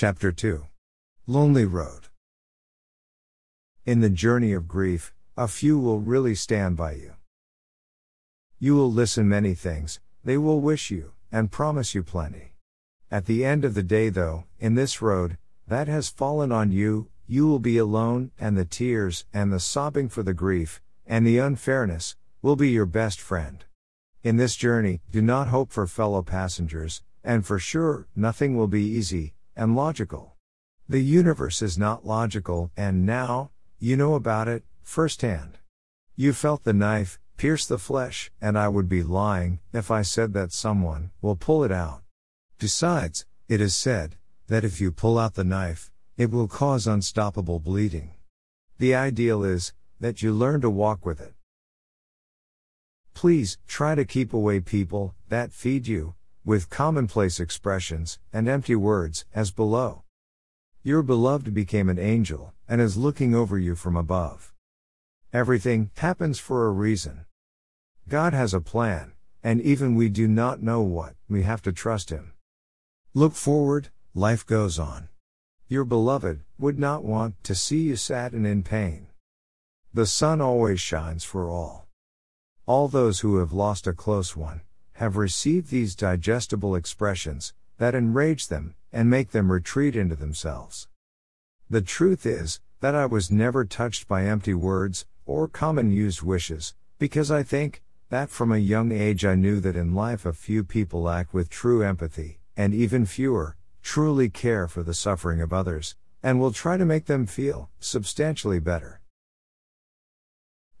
Chapter 2 Lonely Road. In the journey of grief, a few will really stand by you. You will listen many things, they will wish you, and promise you plenty. At the end of the day, though, in this road, that has fallen on you, you will be alone, and the tears, and the sobbing for the grief, and the unfairness, will be your best friend. In this journey, do not hope for fellow passengers, and for sure, nothing will be easy and logical. The universe is not logical, and now, you know about it, firsthand. You felt the knife, pierce the flesh, and I would be lying if I said that someone will pull it out. Besides, it is said that if you pull out the knife, it will cause unstoppable bleeding. The ideal is that you learn to walk with it. Please, try to keep away people that feed you with commonplace expressions and empty words, as below. Your beloved became an angel and is looking over you from above. Everything happens for a reason. God has a plan, and even we do not know what, we have to trust Him. Look forward, life goes on. Your beloved would not want to see you sad and in pain. The sun always shines for all. All those who have lost a close one have received these digestible expressions that enrage them and make them retreat into themselves. The truth is that I was never touched by empty words or common used wishes, because I think that from a young age I knew that in life a few people act with true empathy, and even fewer truly care for the suffering of others, and will try to make them feel substantially better.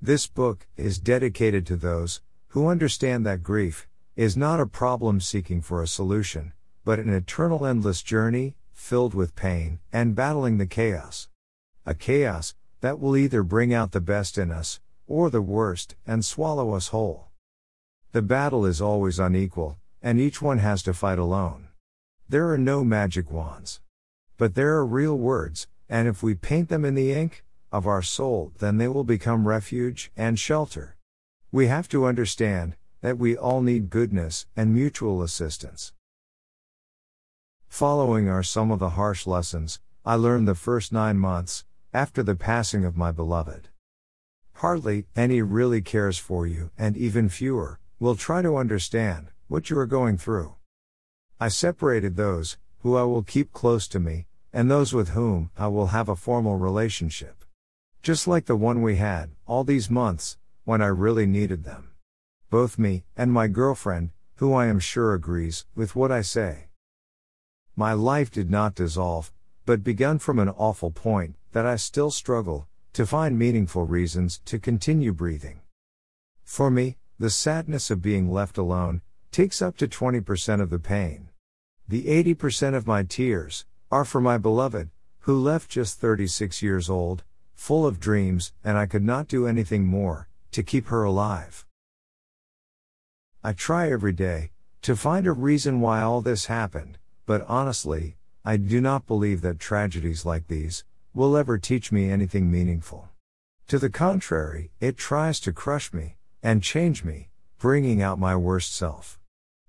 This book is dedicated to those who understand that grief is not a problem seeking for a solution, but an eternal endless journey, filled with pain and battling the chaos. A chaos that will either bring out the best in us, or the worst, and swallow us whole. The battle is always unequal, and each one has to fight alone. There are no magic wands. But there are real words, and if we paint them in the ink, of our soul, then they will become refuge and shelter. We have to understand that we all need goodness and mutual assistance. Following are some of the harsh lessons I learned the first nine months after the passing of my beloved. Hardly any really cares for you, and even fewer will try to understand what you are going through. I separated those who I will keep close to me, and those with whom I will have a formal relationship. Just like the one we had, all these months, when I really needed them. Both me and my girlfriend, who I am sure agrees with what I say. My life did not dissolve, but begun from an awful point that I still struggle to find meaningful reasons to continue breathing. For me, the sadness of being left alone takes up to 20% of the pain. The 80% of my tears are for my beloved, who left just 36 years old, full of dreams, and I could not do anything more to keep her alive. I try every day to find a reason why all this happened, but honestly, I do not believe that tragedies like these will ever teach me anything meaningful. To the contrary, it tries to crush me and change me, bringing out my worst self.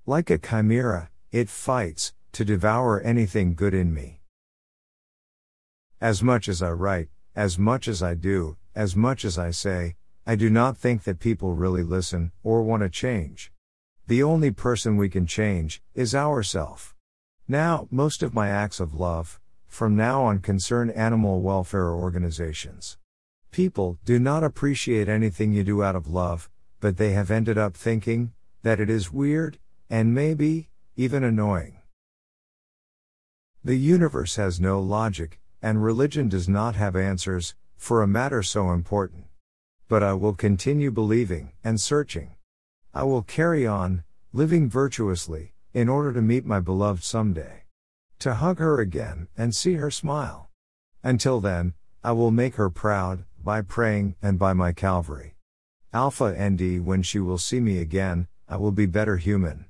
Like a chimera, it fights to devour anything good in me. As much as I write, as much as I do, as much as I say, I do not think that people really listen or want to change. The only person we can change is ourself. Now, most of my acts of love, from now on concern animal welfare organizations. People do not appreciate anything you do out of love, but they have ended up thinking that it is weird, and maybe even annoying. The universe has no logic, and religion does not have answers for a matter so important. But I will continue believing and searching. I will carry on, living virtuously, in order to meet my beloved someday. To hug her again and see her smile. Until then, I will make her proud, by praying and by my Calvary. Alpha ND when she will see me again, I will be better human.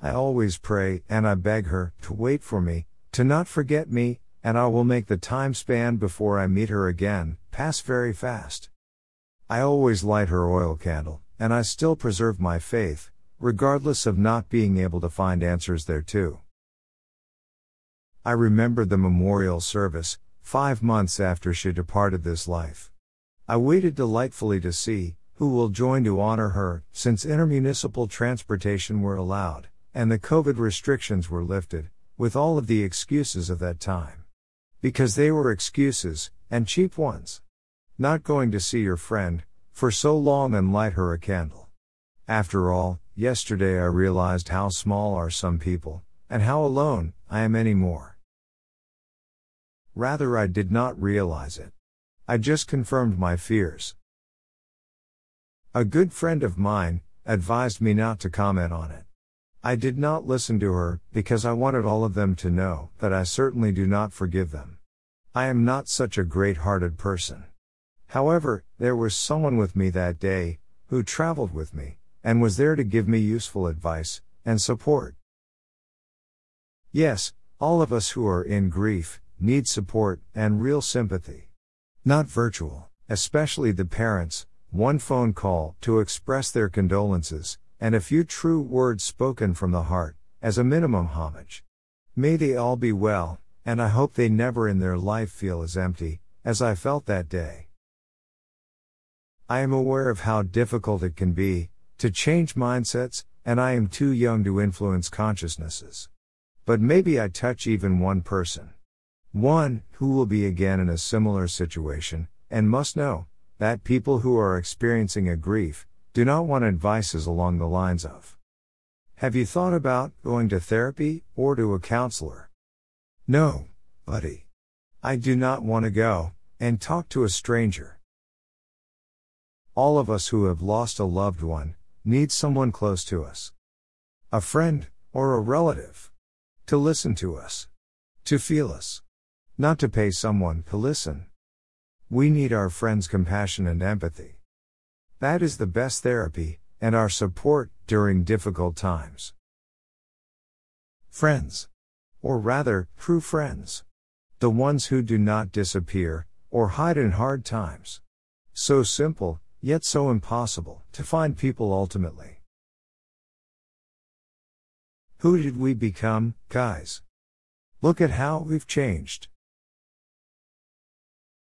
I always pray and I beg her to wait for me, to not forget me, and I will make the time span before I meet her again pass very fast. I always light her oil candle, and I still preserve my faith, regardless of not being able to find answers there too. I remembered the memorial service, five months after she departed this life. I waited delightfully to see who will join to honor her, since intermunicipal transportation were allowed, and the COVID restrictions were lifted, with all of the excuses of that time. Because they were excuses, and cheap ones. Not going to see your friend, for so long and light her a candle. After all, yesterday I realized how small are some people, and how alone I am anymore. Rather, I did not realize it. I just confirmed my fears. A good friend of mine advised me not to comment on it. I did not listen to her because I wanted all of them to know that I certainly do not forgive them. I am not such a great hearted person. However, there was someone with me that day who traveled with me and was there to give me useful advice and support. Yes, all of us who are in grief need support and real sympathy. Not virtual, especially the parents, one phone call to express their condolences, and a few true words spoken from the heart, as a minimum homage. May they all be well, and I hope they never in their life feel as empty as I felt that day. I am aware of how difficult it can be to change mindsets, and I am too young to influence consciousnesses. But maybe I touch even one person. One who will be again in a similar situation, and must know that people who are experiencing a grief do not want advices along the lines of Have you thought about going to therapy or to a counselor? No, buddy. I do not want to go and talk to a stranger. All of us who have lost a loved one need someone close to us. A friend or a relative to listen to us, to feel us, not to pay someone to listen. We need our friends' compassion and empathy. That is the best therapy, and our support during difficult times. Friends. Or rather, true friends. The ones who do not disappear, or hide in hard times. So simple, yet so impossible, to find people ultimately. Who did we become, guys? Look at how we've changed.